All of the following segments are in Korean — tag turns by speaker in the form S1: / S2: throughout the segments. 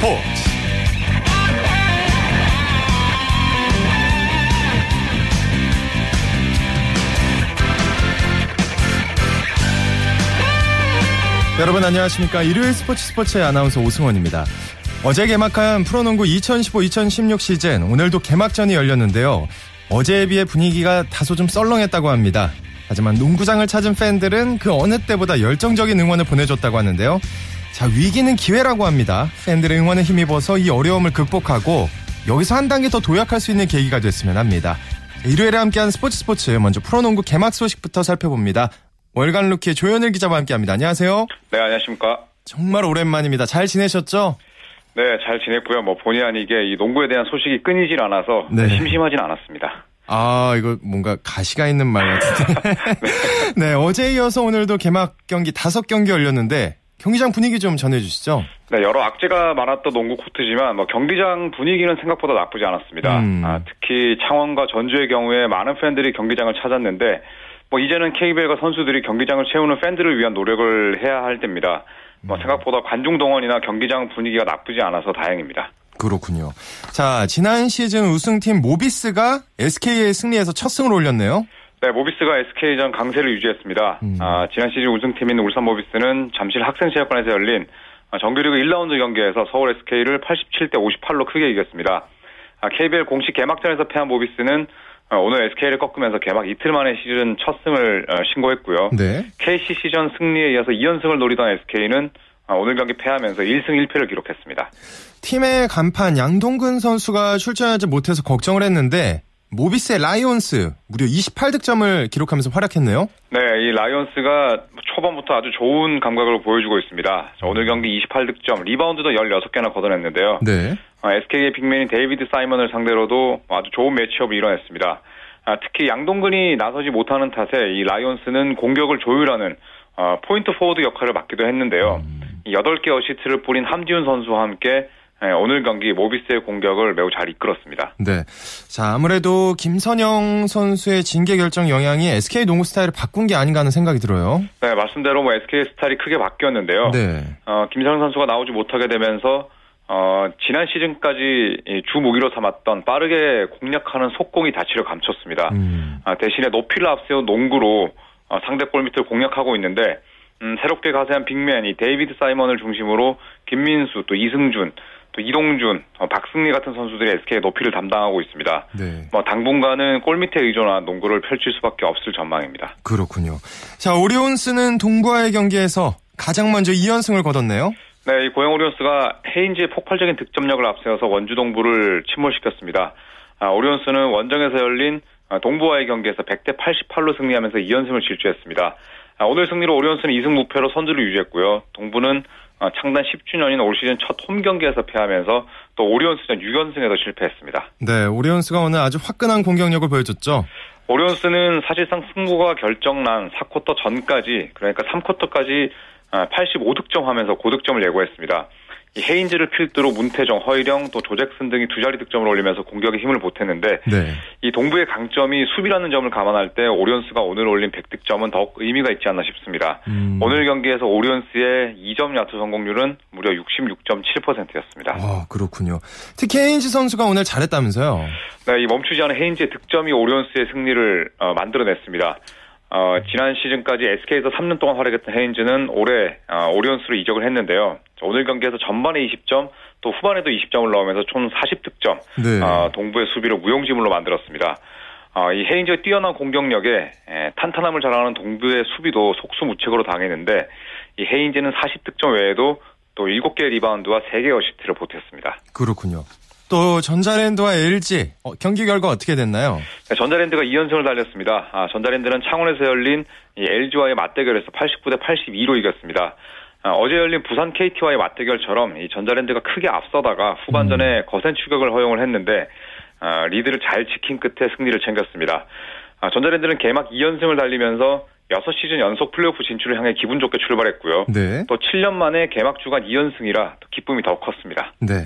S1: 스포츠. 여러분 안녕하십니까? 일요일 스포츠 스포츠의 아나운서 오승원입니다. 어제 개막한 프로농구 2015-2016 시즌 오늘도 개막전이 열렸는데요. 어제에 비해 분위기가 다소 좀 썰렁했다고 합니다. 하지만 농구장을 찾은 팬들은 그 어느 때보다 열정적인 응원을 보내줬다고 하는데요 자 위기는 기회라고 합니다 팬들의 응원에 힘입어서 이 어려움을 극복하고 여기서 한 단계 더 도약할 수 있는 계기가 됐으면 합니다 일요일에 함께한 스포츠 스포츠 먼저 프로농구 개막 소식부터 살펴봅니다 월간 루키의 조현일 기자와 함께합니다. 안녕하세요.
S2: 네, 안녕하십니까.
S1: 정말 오랜만입니다. 잘 지내셨죠?
S2: 네, 잘 지냈고요. 뭐 본의 아니게 이 농구에 대한 소식이 끊이질 않아서 네. 심심하진 않았습니다.
S1: 아, 이거 뭔가 가시가 있는 말 같은데. 네. 네, 어제 이어서 오늘도 개막 경기 다섯 경기 열렸는데 경기장 분위기 좀 전해주시죠.
S2: 네, 여러 악재가 많았던 농구 코트지만 뭐 경기장 분위기는 생각보다 나쁘지 않았습니다. 음. 아, 특히 창원과 전주의 경우에 많은 팬들이 경기장을 찾았는데 뭐 이제는 KBL과 선수들이 경기장을 채우는 팬들을 위한 노력을 해야 할 때입니다. 뭐 음. 생각보다 관중 동원이나 경기장 분위기가 나쁘지 않아서 다행입니다.
S1: 그렇군요. 자, 지난 시즌 우승팀 모비스가 SK의 승리에서 첫 승을 올렸네요.
S2: 네, 모비스가 SK전 강세를 유지했습니다. 음. 아, 지난 시즌 우승팀인 울산 모비스는 잠실 학생체육관에서 열린 정규리그 1라운드 경기에서 서울 SK를 87대 58로 크게 이겼습니다. 아, KBL 공식 개막전에서 패한 모비스는 어, 오늘 SK를 꺾으면서 개막 이틀 만에 시즌 첫 승을 어, 신고했고요. 네. KC 시즌 승리에 이어서 2연승을 노리던 SK는 어, 오늘 경기 패하면서 1승 1패를 기록했습니다.
S1: 팀의 간판 양동근 선수가 출전하지 못해서 걱정을 했는데 모비스의 라이온스 무려 28득점을 기록하면서 활약했네요.
S2: 네, 이 라이온스가 초반부터 아주 좋은 감각을 보여주고 있습니다. 오늘 경기 28득점, 리바운드도 16개나 걷어냈는데요. 네. SK의 빅맨인 데이비드 사이먼을 상대로도 아주 좋은 매치업을 이뤄냈습니다. 아, 특히 양동근이 나서지 못하는 탓에 이 라이온스는 공격을 조율하는 어, 포인트 포워드 역할을 맡기도 했는데요. 8개 음. 어시스트를 뿌린 함지훈 선수와 함께 예, 오늘 경기 모비스의 공격을 매우 잘 이끌었습니다.
S1: 네. 자, 아무래도 김선형 선수의 징계 결정 영향이 SK 농구 스타일을 바꾼 게 아닌가 하는 생각이 들어요.
S2: 네, 말씀대로 뭐 SK 스타일이 크게 바뀌었는데요. 네. 어, 김선형 선수가 나오지 못하게 되면서 어, 지난 시즌까지 주 무기로 삼았던 빠르게 공략하는 속공이 자취를 감췄습니다. 음. 아, 대신에 높이를 앞세운 농구로 어, 상대 골밑을 공략하고 있는데 음, 새롭게 가세한 빅맨 이 데이비드 사이먼을 중심으로 김민수 또 이승준 또 이동준, 어, 박승리 같은 선수들이 SK의 높이를 담당하고 있습니다. 네. 뭐 당분간은 골밑에 의존한 농구를 펼칠 수밖에 없을 전망입니다.
S1: 그렇군요. 자 오리온스는 동부와의 경기에서 가장 먼저 2연승을 거뒀네요.
S2: 네, 이 고양 오리온스가 헤인즈의 폭발적인 득점력을 앞세워서 원주 동부를 침몰시켰습니다. 아, 오리온스는 원정에서 열린 아, 동부와의 경기에서 100대 88로 승리하면서 2연승을 질주했습니다. 아, 오늘 승리로 오리온스는 2승 무패로 선두를 유지했고요. 동부는 아, 창단 10주년인 올 시즌 첫 홈 경기에서 패하면서 또 오리온스전 6연승에도 실패했습니다.
S1: 네, 오리온스가 오늘 아주 화끈한 공격력을 보여줬죠.
S2: 오리온스는 사실상 승부가 결정난 4쿼터 전까지 그러니까 3쿼터까지 85득점 하면서 고득점을 예고했습니다. 헤인즈를 필두로 문태정, 허일영, 또 조잭슨 등이 두 자리 득점을 올리면서 공격에 힘을 보탰는데 네. 이 동부의 강점이 수비라는 점을 감안할 때 오리온스가 오늘 올린 100득점은 더욱 의미가 있지 않나 싶습니다. 음. 오늘 경기에서 오리온스의 2점 야투 성공률은 무려 66.7%였습니다.
S1: 아, 그렇군요. 특히 헤인즈 선수가 오늘 잘했다면서요?
S2: 네, 이 멈추지 않은 헤인즈의 득점이 오리온스의 승리를 어, 만들어냈습니다. 어, 지난 시즌까지 SK에서 3년 동안 활약했던 헤인즈는 올해 어, 오리온스로 이적을 했는데요. 오늘 경기에서 전반에 20점, 또 후반에도 20점을 넣으면서 총 40득점, 네. 어, 동부의 수비를 무용지물로 만들었습니다. 어, 이 헤인즈의 뛰어난 공격력에 에, 탄탄함을 자랑하는 동부의 수비도 속수무책으로 당했는데 이 헤인즈는 40득점 외에도 또 7개 리바운드와 3개 어시스트를 보탰습니다.
S1: 그렇군요. 또 전자랜드와 LG 어, 경기 결과 어떻게 됐나요?
S2: 네, 전자랜드가 2연승을 달렸습니다. 아, 전자랜드는 창원에서 열린 LG와의 맞대결에서 89대 82로 이겼습니다. 아, 어제 열린 부산 KT와의 맞대결처럼 이 전자랜드가 크게 앞서다가 후반전에 음. 거센 추격을 허용을 했는데 아, 리드를 잘 지킨 끝에 승리를 챙겼습니다. 아, 전자랜드는 개막 2연승을 달리면서 6시즌 연속 플레이오프 진출을 향해 기분 좋게 출발했고요. 네. 또 7년 만에 개막 주간 2연승이라 기쁨이 더 컸습니다.
S1: 네.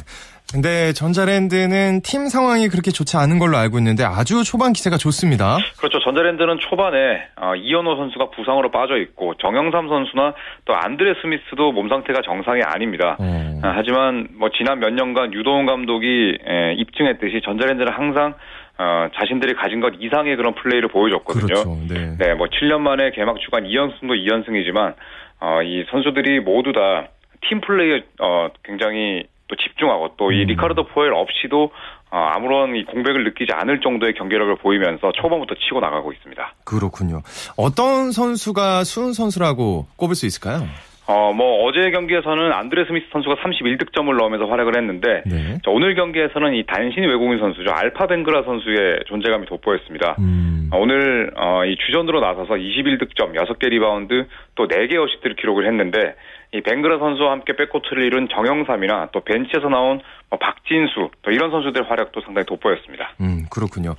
S1: 근데 전자랜드는 팀 상황이 그렇게 좋지 않은 걸로 알고 있는데 아주 초반 기세가 좋습니다.
S2: 그렇죠. 전자랜드는 초반에 어, 이현호 선수가 부상으로 빠져 있고 정영삼 선수나 또 안드레 스미스도 몸 상태가 정상이 아닙니다. 어. 아, 하지만 뭐 지난 몇 년간 유도훈 감독이 에, 입증했듯이 전자랜드는 항상 어, 자신들이 가진 것 이상의 그런 플레이를 보여줬거든요. 그렇죠. 네. 네, 뭐 7년 만에 개막 주간 2연승도 2연승이지만 어, 이 선수들이 모두 다 팀 플레이에 어, 굉장히 또 집중하고 또이 음. 리카르도 포웰 없이도 어, 아무런 이 공백을 느끼지 않을 정도의 경기력을 보이면서 초반부터 치고 나가고 있습니다.
S1: 그렇군요. 어떤 선수가 수훈 선수라고 꼽을 수 있을까요?
S2: 어, 뭐, 어제 경기에서는 안드레 스미스 선수가 31득점을 넣으면서 활약을 했는데, 네. 자, 오늘 경기에서는 이 단신 외국인 선수죠. 알파 뱅그라 선수의 존재감이 돋보였습니다. 음. 어, 오늘, 어, 이 주전으로 나서서 21득점, 6개 리바운드, 또 4개 어시트를 기록을 했는데, 이 벤그라 선수와 함께 백코트를 이룬 정영삼이나 또 벤치에서 나온 뭐 박진수, 또 이런 선수들의 활약도 상당히 돋보였습니다.
S1: 음, 그렇군요.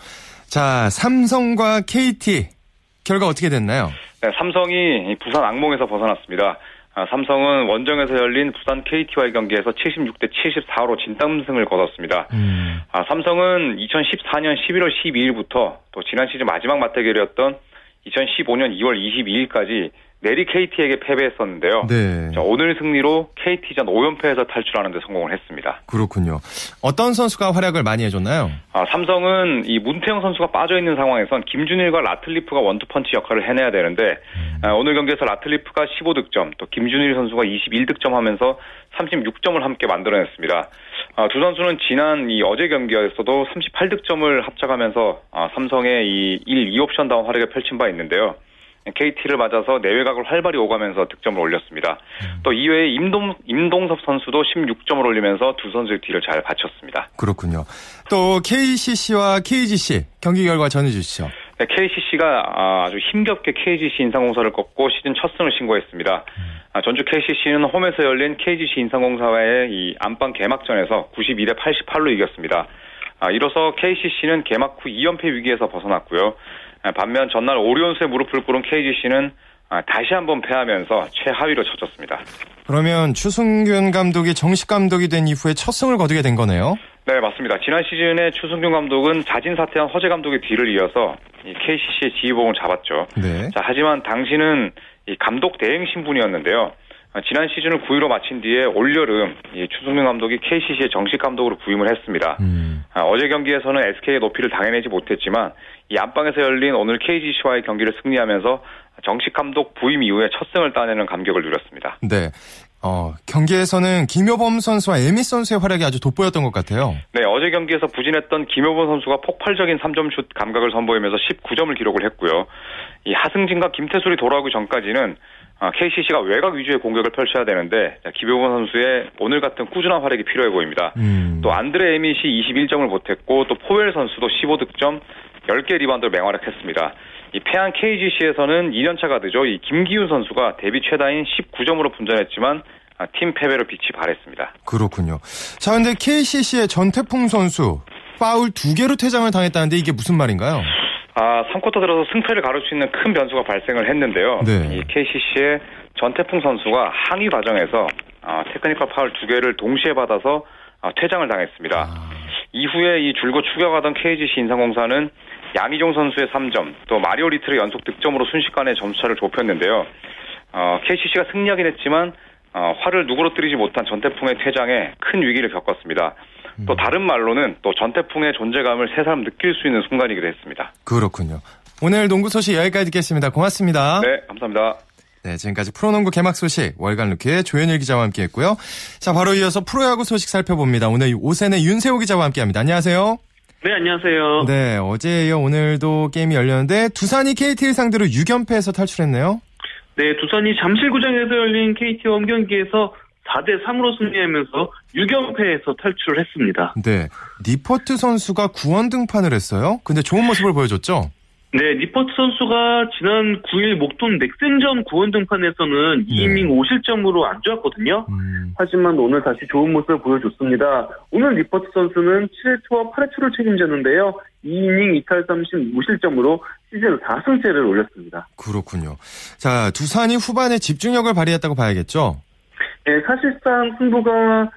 S1: 자, 삼성과 KT, 결과 어떻게 됐나요?
S2: 네, 삼성이 부산 악몽에서 벗어났습니다. 아, 삼성은 원정에서 열린 부산 KT와의 경기에서 76대 74로 진땀승을 거뒀습니다. 음. 아, 삼성은 2014년 11월 12일부터 또 지난 시즌 마지막 맞대결이었던 2015년 2월 22일까지 내리 KT에게 패배했었는데요. 네. 자, 오늘 승리로 KT전 5연패에서 탈출하는 데 성공을 했습니다.
S1: 그렇군요. 어떤 선수가 활약을 많이 해줬나요?
S2: 아, 삼성은 이 문태영 선수가 빠져있는 상황에선 김준일과 라틀리프가 원투펀치 역할을 해내야 되는데 음. 아, 오늘 경기에서 라틀리프가 15득점 또 김준일 선수가 21득점 하면서 36점을 함께 만들어냈습니다. 아, 두 선수는 지난 이 어제 경기에서도 38득점을 합작하면서 아, 삼성의 이 1, 2옵션 다운 활약을 펼친 바 있는데요. KT를 맞아서 내외각을 활발히 오가면서 득점을 올렸습니다. 음. 또 이외에 임동, 임동섭 선수도 16점을 올리면서 두 선수의 뒤를 잘 받쳤습니다.
S1: 그렇군요. 또 KCC와 KGC 경기 결과 전해주시죠.
S2: 네, KCC가 아주 힘겹게 KGC 인상공사를 꺾고 시즌 첫 승을 신고했습니다. 음. 전주 KCC는 홈에서 열린 KGC 인상공사와의 이 안방 개막전에서 92대 88로 이겼습니다. 아, 이로써 KCC는 개막 후 2연패 위기에서 벗어났고요. 아, 반면 전날 오리온스의 무릎을 꿇은 KGC는 아, 다시 한번 패하면서 최하위로 쳐졌습니다.
S1: 그러면 추승균 감독이 정식 감독이 된 이후에 첫 승을 거두게 된 거네요?
S2: 네, 맞습니다. 지난 시즌에 추승균 감독은 자진 사퇴한 허재 감독의 뒤를 이어서 KCC의 지휘봉을 잡았죠. 네. 자, 하지만 당시는 감독 대행 신분이었는데요. 아, 지난 시즌을 9위로 마친 뒤에 올여름 추승민 감독이 KCC의 정식 감독으로 부임을 했습니다. 음. 아, 어제 경기에서는 SK의 높이를 당해내지 못했지만 이 안방에서 열린 오늘 KGC와의 경기를 승리하면서 정식 감독 부임 이후에 첫 승을 따내는 감격을 누렸습니다.
S1: 네. 어, 경기에서는 김효범 선수와 에미 선수의 활약이 아주 돋보였던 것 같아요.
S2: 네, 어제 경기에서 부진했던 김효범 선수가 폭발적인 3점 슛 감각을 선보이면서 19점을 기록을 했고요. 이 하승진과 김태술이 돌아오기 전까지는 KCC가 아, 외곽 위주의 공격을 펼쳐야 되는데 김효범 선수의 오늘 같은 꾸준한 활약이 필요해 보입니다. 음. 또 안드레 에밋이 21점을 못했고 또 포웰 선수도 15득점 10개 리바운드를 맹활약했습니다. 이 패한 KGC에서는 2년차 가드죠. 이 김기윤 선수가 데뷔 최다인 19점으로 분전했지만 아, 팀 패배로 빛이 바랬습니다.
S1: 그렇군요. 자, 근데 KCC의 전태풍 선수 파울 두 개로 퇴장을 당했다는데 이게 무슨 말인가요?
S2: 아, 3쿼터 들어서 승패를 가를 수 있는 큰 변수가 발생을 했는데요. 네. 이 KCC의 전태풍 선수가 항의 과정에서 아, 테크니컬 파울 두 개를 동시에 받아서 아, 퇴장을 당했습니다. 아. 이후에 이 줄곧 추격하던 KGC 인상공사는 양희종 선수의 3점, 또 마리오 리트의 연속 득점으로 순식간에 점수차를 좁혔는데요. 어, KCC가 승리하긴 했지만 어, 화를 누그러뜨리지 못한 전태풍의 퇴장에 큰 위기를 겪었습니다. 또 음. 다른 말로는 또 전태풍의 존재감을 새삼 느낄 수 있는 순간이기도 했습니다.
S1: 그렇군요. 오늘 농구 소식 여기까지 듣겠습니다. 고맙습니다.
S2: 네, 감사합니다.
S1: 네, 지금까지 프로농구 개막 소식 월간 루키의 조현일 기자와 함께했고요. 자, 바로 이어서 프로야구 소식 살펴봅니다. 오늘 오센의 윤세호 기자와 함께합니다. 안녕하세요.
S3: 네, 안녕하세요.
S1: 네, 어제 이어 오늘도 게임이 열렸는데 두산이 KT를 상대로 6연패에서 탈출했네요.
S3: 네, 두산이 잠실구장에서 열린 KT 홈 경기에서 4대 3으로 승리하면서 6연패에서 탈출을 했습니다.
S1: 네. 니퍼트 선수가 구원 등판을 했어요. 근데 좋은 모습을 보여줬죠?
S3: 네, 니퍼트 선수가 지난 9일 목동 넥센전 구원 등판에서는 네. 2이닝 5실점으로 안 좋았거든요. 음. 하지만 오늘 다시 좋은 모습을 보여줬습니다. 오늘 니퍼트 선수는 7회초와 8회초를 책임졌는데요. 2이닝 2탈 3심 5실점으로 시즌 4승째를 올렸습니다.
S1: 그렇군요. 자, 두산이 후반에 집중력을 발휘했다고 봐야겠죠?
S3: 네, 사실상 승부가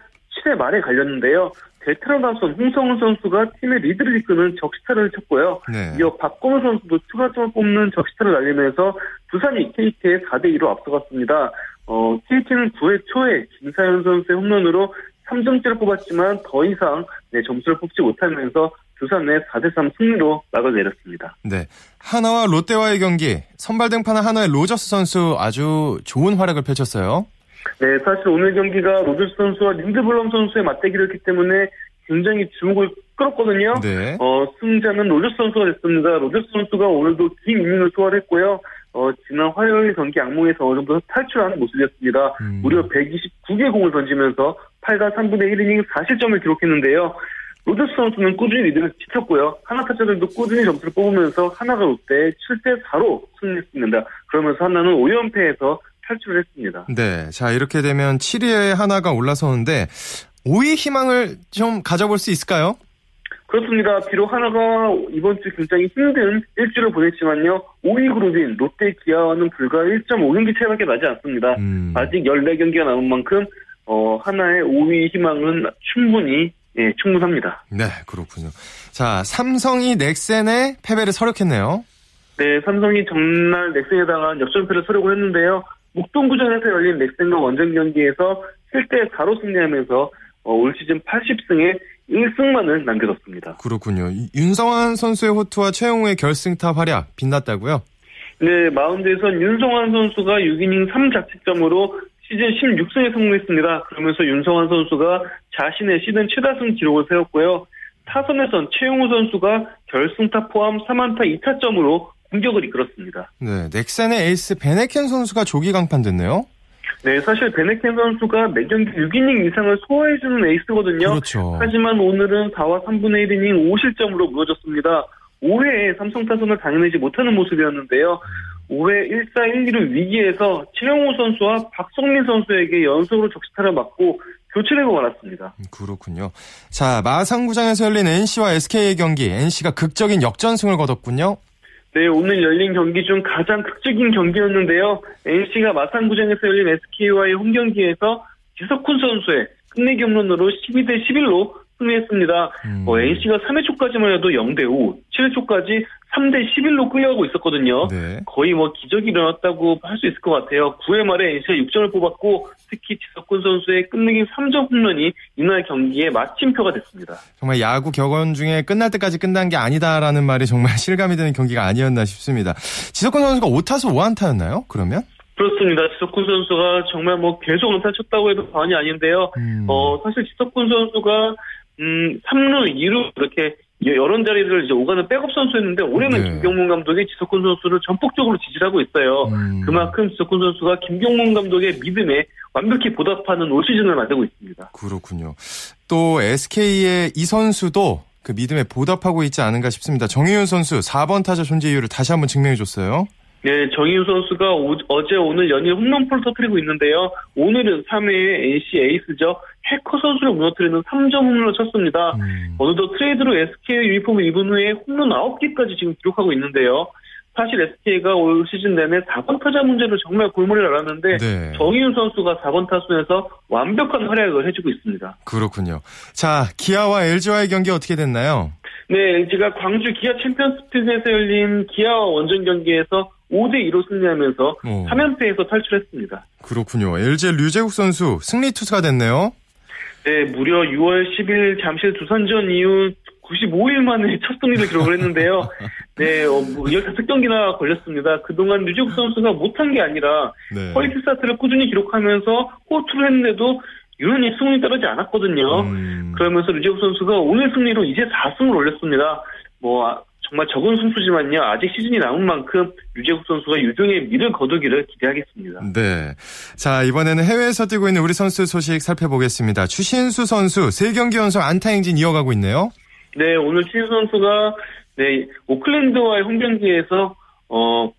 S3: 7회 말에 갈렸는데요. 베테랑 다선 홍성훈 선수가 팀의 리드를 이끄는 적시타를 쳤고요. 네. 이어 박건우 선수도 추가점을 뽑는 적시타를 날리면서 부산이 KT의 4대2로 앞서갔습니다. 어, KT는 9회 초에 김사현 선수의 홈런으로 3점째를 뽑았지만 더 이상 네, 점수를 뽑지 못하면서 두산의 4대3 승리로 막을 내렸습니다.
S1: 네. 한화와 롯데와의 경기, 선발 등판한 한화의 로저스 선수 아주 좋은 활약을 펼쳤어요.
S3: 네, 사실 오늘 경기가 로저스 선수와 린드블럼 선수의 맞대결을 했기 때문에 굉장히 주목을 끌었거든요. 네. 어, 승자는 로저스 선수가 됐습니다. 로저스 선수가 오늘도 긴 이닝을 소화했고요. 어, 지난 화요일 경기 악몽에서 어느 정도 탈출하는 모습이었습니다. 음. 무려 129개 공을 던지면서 8과 3분의 1이닝 4실점을 기록했는데요. 로저스 선수는 꾸준히 리드를 지켰고요. 한화 타자들도 꾸준히 점수를 뽑으면서 한화가 롯데 7대 4로 승리했습니다. 그러면서 한화는 5연패에서 탈출을 했습니다.
S1: 네. 자, 이렇게 되면 7위에 한화가 올라서는데 5위 희망을 좀 가져볼 수 있을까요?
S3: 그렇습니다. 비록 한화가 이번 주 굉장히 힘든 일주일을 보냈지만요. 5위 그룹인 롯데 기아와는 불과 1.5경기 차이밖에 나지 않습니다. 음. 아직 14경기가 남은 만큼 어, 하나의 5위 희망은 충분히 예, 충분합니다.
S1: 네, 그렇군요. 자, 삼성이 넥센의 패배를 서력했네요.
S3: 네, 삼성이 전날 넥센에 당한 역전패를 서력을 했는데요. 목동구장에서 열린 넥센과 원정 경기에서 7대 4로 승리하면서 어, 올 시즌 80승에 1승만을 남겨뒀습니다.
S1: 그렇군요. 윤성환 선수의 호투와 최용우의 결승타 활약 빛났다고요?
S3: 네, 마운드에선 윤성환 선수가 6이닝 3자책점으로 시즌 16승에 성공했습니다. 그러면서 윤성환 선수가 자신의 시즌 최다승 기록을 세웠고요. 타선에선 최용우 선수가 결승타 포함 3안타 2타점으로 공격을 이끌었습니다.
S1: 네, 넥센의 에이스 베네켄 선수가 조기 강판됐네요.
S3: 네, 사실 베네켄 선수가 매경기 6이닝 이상을 소화해주는 에이스거든요. 그렇죠. 하지만 오늘은 4와 3분의 1이닝 5실점으로 무너졌습니다. 5회에 삼성 타선을 당해내지 못하는 모습이었는데요. 5회 1사 1, 2루 위기에서 최영호 선수와 박성민 선수에게 연속으로 적시타를 맞고 교체되고 말았습니다.
S1: 음, 그렇군요. 자, 마상구장에서 열린 NC와 SK의 경기, NC가 극적인 역전승을 거뒀군요.
S3: 네, 오늘 열린 경기 중 가장 극적인 경기였는데요. NC가 마산구장에서 열린 SK와의 홈 경기에서 지석훈 선수의 끝내기 홈런으로 12대 11로 승리했습니다. 음. 어, NC가 3회 초까지만 해도 0대 5, 7회 초까지 3대 11로 끌려가고 있었거든요. 네. 거의 뭐 기적이 일어났다고 할 수 있을 것 같아요. 9회 말에 NC가 6점을 뽑았고 특히 지석훈 선수의 끝내기 3점 홈런이 이날 경기의 마침표가 됐습니다.
S1: 정말 야구 격언 중에 끝날 때까지 끝난 게 아니다라는 말이 정말 실감이 되는 경기가 아니었나 싶습니다. 지석훈 선수가 5타수 5안타였나요? 그러면?
S3: 그렇습니다. 지석훈 선수가 정말 뭐 계속 안타 쳤다고 해도 과언이 아닌데요. 음. 어, 사실 지석훈 선수가 음, 3루, 2루 이렇게 여러 자리를 이제 오가는 백업 선수였는데 올해는 네. 김경문 감독이 지석훈 선수를 전폭적으로 지지하고 있어요. 음. 그만큼 지석훈 선수가 김경문 감독의 믿음에 완벽히 보답하는 올 시즌을 만들고 있습니다.
S1: 그렇군요. 또 SK의 이 선수도 그 믿음에 보답하고 있지 않은가 싶습니다. 정희윤 선수 4번 타자 존재 이유를 다시 한번 증명해 줬어요.
S3: 네, 정희윤 선수가 오, 어제 오늘 연일 홈런포를 터뜨리고 있는데요. 오늘은 3회에 NC 에이스죠. 해커 선수를 무너뜨리는 3점 홈런을 쳤습니다. 음. 어느덧 트레이드로 SK 유니폼을 입은 후에 홈런 9개까지 지금 기록하고 있는데요. 사실 SK가 올 시즌 내내 4번 타자 문제로 정말 골머리를 앓았는데 네. 정희윤 선수가 4번 타순에서 완벽한 활약을 해주고 있습니다.
S1: 그렇군요. 자, 기아와 LG와의 경기 어떻게 됐나요?
S3: 네, LG가 광주 기아 챔피언스필드에서 열린 기아와 원정 경기에서 5대2로 승리하면서 어. 3연패에서 탈출했습니다.
S1: 그렇군요. LG 류제국 선수 승리 투수가 됐네요.
S3: 네, 무려 6월 10일 잠실 두산전 이후 95일 만에 첫 승리를 기록을 했는데요. 네, 어, 15경기나 뭐 걸렸습니다. 그동안 류제국 선수가 못한 게 아니라 네. 퀄리티 스타트를 꾸준히 기록하면서 호투를 했는데도 유난히 승운이 떨어지지 않았거든요. 음. 그러면서 류재국 선수가 오늘 승리로 이제 4승을 올렸습니다. 뭐 정말 적은 승수지만요. 아직 시즌이 남은 만큼 유재국 선수가 유종의 미를 거두기를 기대하겠습니다.
S1: 네. 자, 이번에는 해외에서 뛰고 있는 우리 선수 소식 살펴보겠습니다. 추신수 선수 3경기 연속 안타 행진 이어가고 있네요.
S3: 네, 오늘 추신수 선수가 네, 오클랜드와의 홈경기에서 어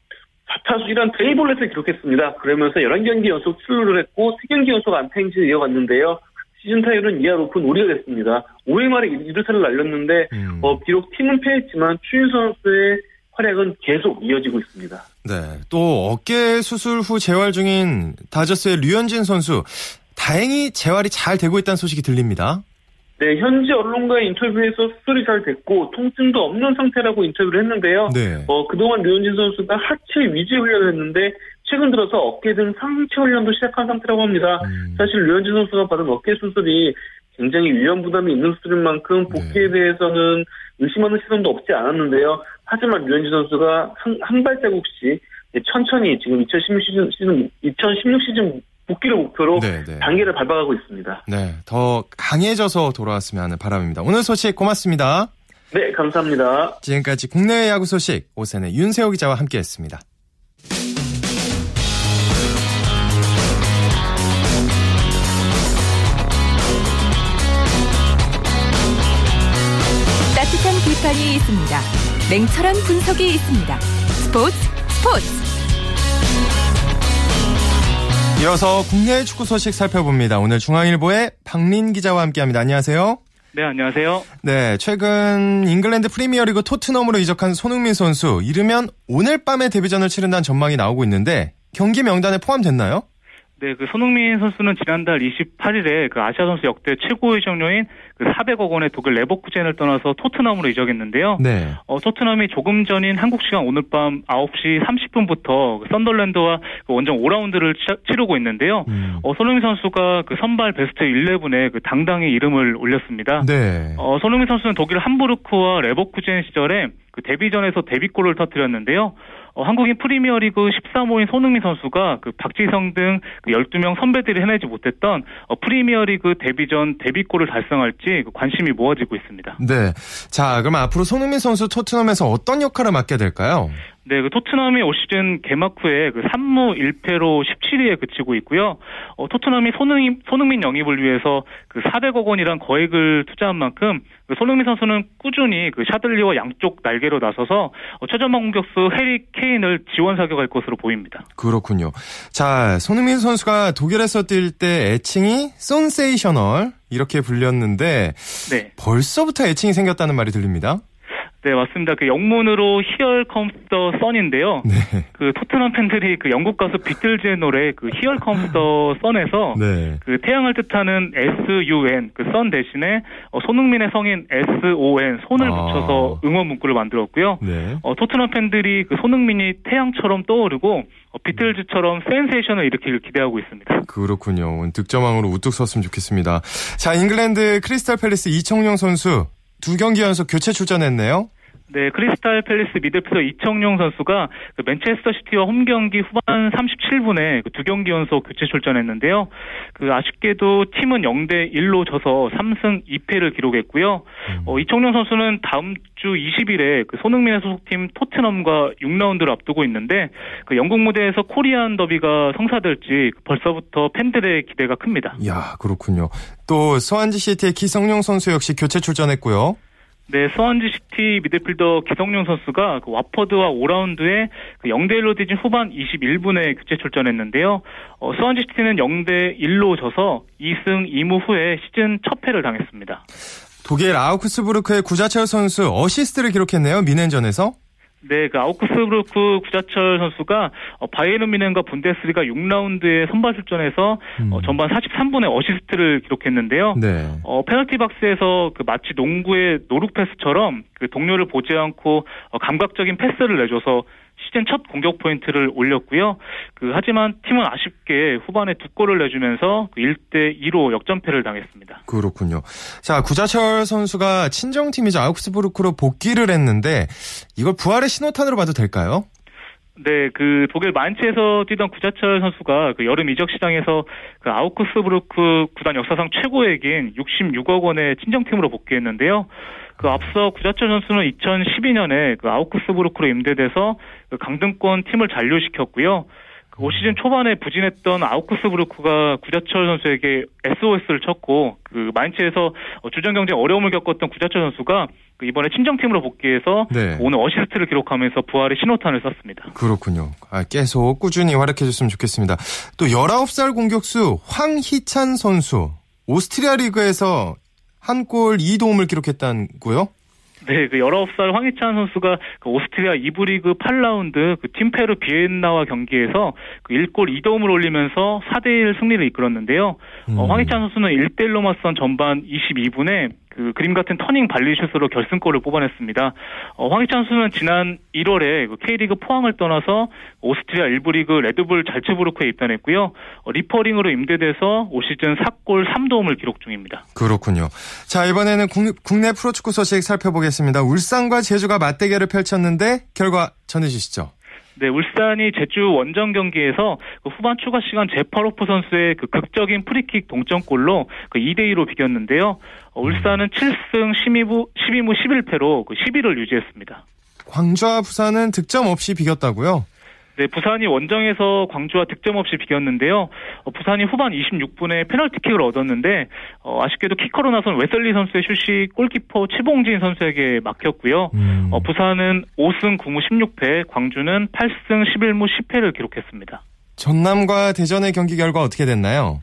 S3: 4타수 1한 트레이볼렛을 기록했습니다. 그러면서 11경기 연속 출루를 했고 3경기 연속 안타 행진을 이어갔는데요. 시즌 타율은 2할 오픈 우리가 됐습니다. 5회 말에 2루타를 날렸는데 음. 어, 비록 팀은 패했지만 추인 선수의 활약은 계속 이어지고 있습니다.
S1: 네, 또 어깨 수술 후 재활 중인 다저스의 류현진 선수 다행히 재활이 잘 되고 있다는 소식이 들립니다.
S3: 네, 현지 언론과의 인터뷰에서 수술이 잘 됐고 통증도 없는 상태라고 인터뷰를 했는데요. 네. 어, 그동안 류현진 선수가 하체 위지 훈련을 했는데 최근 들어서 어깨 등 상체 훈련도 시작한 상태라고 합니다. 음. 사실 류현진 선수가 받은 어깨 수술이 굉장히 위험 부담이 있는 수술인 만큼 복귀에 네. 대해서는 의심하는 시선도 없지 않았는데요. 하지만 류현진 선수가 한, 한 발자국씩 천천히 지금 2016 시즌, 시즌 2016 시즌 복귀를 목표로 네, 네. 단계를 밟아가고 있습니다.
S1: 네, 더 강해져서 돌아왔으면 하는 바람입니다. 오늘 소식 고맙습니다.
S3: 네, 감사합니다.
S1: 지금까지 국내 야구 소식 오세의 윤세호 기자와 함께했습니다.
S4: 비판이 있습니다. 냉철한 분석이 있습니다. 스포츠 스포츠.
S1: 이어서 국내 축구 소식 살펴봅니다. 오늘 중앙일보의 박린 기자와 함께합니다. 안녕하세요.
S5: 네, 안녕하세요.
S1: 네, 최근 잉글랜드 프리미어리그 토트넘으로 이적한 손흥민 선수 이르면 오늘 밤에 데뷔전을 치른다는 전망이 나오고 있는데 경기 명단에 포함됐나요?
S5: 네, 그 손흥민 선수는 지난달 28일에 그 아시아 선수 역대 최고 이적료인 그 400억 원의 독일 레버쿠젠을 떠나서 토트넘으로 이적했는데요. 네. 어, 토트넘이 조금 전인 한국 시간 오늘 밤 9시 30분부터 그 썬덜랜드와 그 원정 5라운드를 치, 르고 있는데요. 음. 어, 손흥민 선수가 그 선발 베스트 11에 그 당당히 이름을 올렸습니다. 네. 어, 손흥민 선수는 독일 함부르크와 레버쿠젠 시절에 그 데뷔전에서 데뷔골을 터뜨렸는데요. 어, 한국인 프리미어리그 13호인 손흥민 선수가 그 박지성 등 12명 그 선배들이 해내지 못했던 어, 프리미어리그 데뷔전 데뷔골을 달성할지 그 관심이 모아지고 있습니다.
S1: 네. 자, 그럼 앞으로 손흥민 선수 토트넘에서 어떤 역할을 맡게 될까요?
S5: 네, 그 토트넘이 올 시즌 개막 후에 그 3무 1패로 17위에 그치고 있고요. 어, 토트넘이 손흥민, 손흥민 영입을 위해서 그 400억 원이란 거액을 투자한 만큼 그 손흥민 선수는 꾸준히 그 샤들리와 양쪽 날개로 나서서 어, 최전방 공격수 해리 케인을 지원 사격할 것으로 보입니다.
S1: 그렇군요. 자, 손흥민 선수가 독일에서 뛸 때 애칭이 손세이셔널 이렇게 불렸는데 네. 벌써부터 애칭이 생겼다는 말이 들립니다.
S5: 네, 맞습니다. 그 영문으로 Here Comes the Sun인데요. 네. 그 토트넘 팬들이 그 영국 가수 비틀즈의 노래 그 Here Comes the Sun에서 네. 그 태양을 뜻하는 S-U-N 그 sun 대신에 어, 손흥민의 성인 S-O-N 손을 아. 붙여서 응원 문구를 만들었고요. 네. 어, 토트넘 팬들이 그 손흥민이 태양처럼 떠오르고 어, 비틀즈처럼 센세이션을 일으키길 기대하고 있습니다.
S1: 그렇군요. 득점왕으로 우뚝 섰으면 좋겠습니다. 자, 잉글랜드 크리스탈 팰리스 이청용 선수 두 경기 연속 교체 출전했네요.
S5: 네, 크리스탈 팰리스 미드필더 이청용 선수가 그 맨체스터 시티와 홈 경기 후반 37분에 그 두 경기 연속 교체 출전했는데요. 그 아쉽게도 팀은 0대 1로 져서 3승 2패를 기록했고요. 음. 어, 이청용 선수는 다음 주 20일에 그 손흥민의 소속팀 토트넘과 6라운드를 앞두고 있는데 그 영국 무대에서 코리안 더비가 성사될지 벌써부터 팬들의 기대가 큽니다.
S1: 야, 그렇군요. 또 스완지 시티의 기성용 선수 역시 교체 출전했고요.
S5: 네, 스완지시티 미드필더 기성용 선수가 그 와퍼드와 5라운드에 그 0대 1로 뒤진 후반 21분에 교체 출전했는데요. 어, 스완지시티는 0대 1로 져서 2승 2무 후에 시즌 첫 패를 당했습니다.
S1: 독일 아우크스부르크의 구자철 선수 어시스트를 기록했네요. 뮌헨전에서.
S5: 네, 그 아우크스부르크 구자철 선수가 어, 바이에른 뮌헨과 분데스리가 6라운드에 선발 출전해서 어, 음. 어, 전반 43분에 어시스트를 기록했는데요. 네. 어, 페널티 박스에서 그 마치 농구의 노룩 패스처럼 그 동료를 보지 않고 어, 감각적인 패스를 내줘서 시즌 첫 공격 포인트를 올렸고요. 그 하지만 팀은 아쉽게 후반에 두 골을 내주면서 1대 그 2로 역전패를 당했습니다.
S1: 그렇군요. 자 구자철 선수가 친정팀이자 아우크스부르크로 복귀를 했는데 이걸 부활의 신호탄으로 봐도 될까요?
S5: 네, 그 독일 만치에서 뛰던 구자철 선수가 그 여름 이적 시장에서 그 아우크스부르크 구단 역사상 최고액인 66억 원의 친정팀으로 복귀했는데요. 그 앞서 구자철 선수는 2012년에 그 아우크스부르크로 임대돼서 그 강등권 팀을 잔류시켰고요. 그올 시즌 초반에 부진했던 아우크스부르크가 구자철 선수에게 SOS를 쳤고 그 마인츠에서 주전 경쟁 어려움을 겪었던 구자철 선수가 그 이번에 친정팀으로 복귀해서 네. 오늘 어시스트를 기록하면서 부활의 신호탄을 쐈습니다.
S1: 그렇군요. 아, 계속 꾸준히 활약해줬으면 좋겠습니다. 또 19살 공격수 황희찬 선수 오스트리아 리그에서 한 골 2도움을 기록했다고요?
S5: 네, 그 19살 황희찬 선수가 그 오스트리아 2부 리그 8라운드 그 팀페르 비엔나와 경기에서 그 1골 2도움을 올리면서 4대1 승리를 이끌었는데요. 어, 음. 어, 황희찬 선수는 1대1로 맞선 전반 22분에 그 그림 같은 터닝 발리 슛으로 결승골을 뽑아냈습니다. 어, 황희찬 선수는 지난 1월에 그 K리그 포항을 떠나서 오스트리아 1부 리그 레드불 잘츠부르크에 입단했고요. 어, 리퍼링으로 임대돼서 올 시즌 4골 3도움을 기록 중입니다.
S1: 그렇군요. 자 이번에는 국, 내 프로축구 소식 살펴보겠습니다. 울산과 제주가 맞대결을 펼쳤는데 결과 전해주시죠.
S5: 네, 울산이 제주 원정 경기에서 그 후반 추가 시간 제파로프 선수의 그 극적인 프리킥 동점골로 그 2대 2로 비겼는데요. 어, 울산은 7승 12무, 12무 11패로 그 10위를 유지했습니다.
S1: 광주와 부산은 득점 없이 비겼다고요?
S5: 네, 부산이 원정에서 광주와 득점 없이 비겼는데요. 어, 부산이 후반 26분에 페널티킥을 얻었는데 어, 아쉽게도 키커로 나선 웨슬리 선수의 슛이 골키퍼 최봉진 선수에게 막혔고요. 음. 어, 부산은 5승 9무 16패, 광주는 8승 11무 10패를 기록했습니다.
S1: 전남과 대전의 경기 결과 어떻게 됐나요?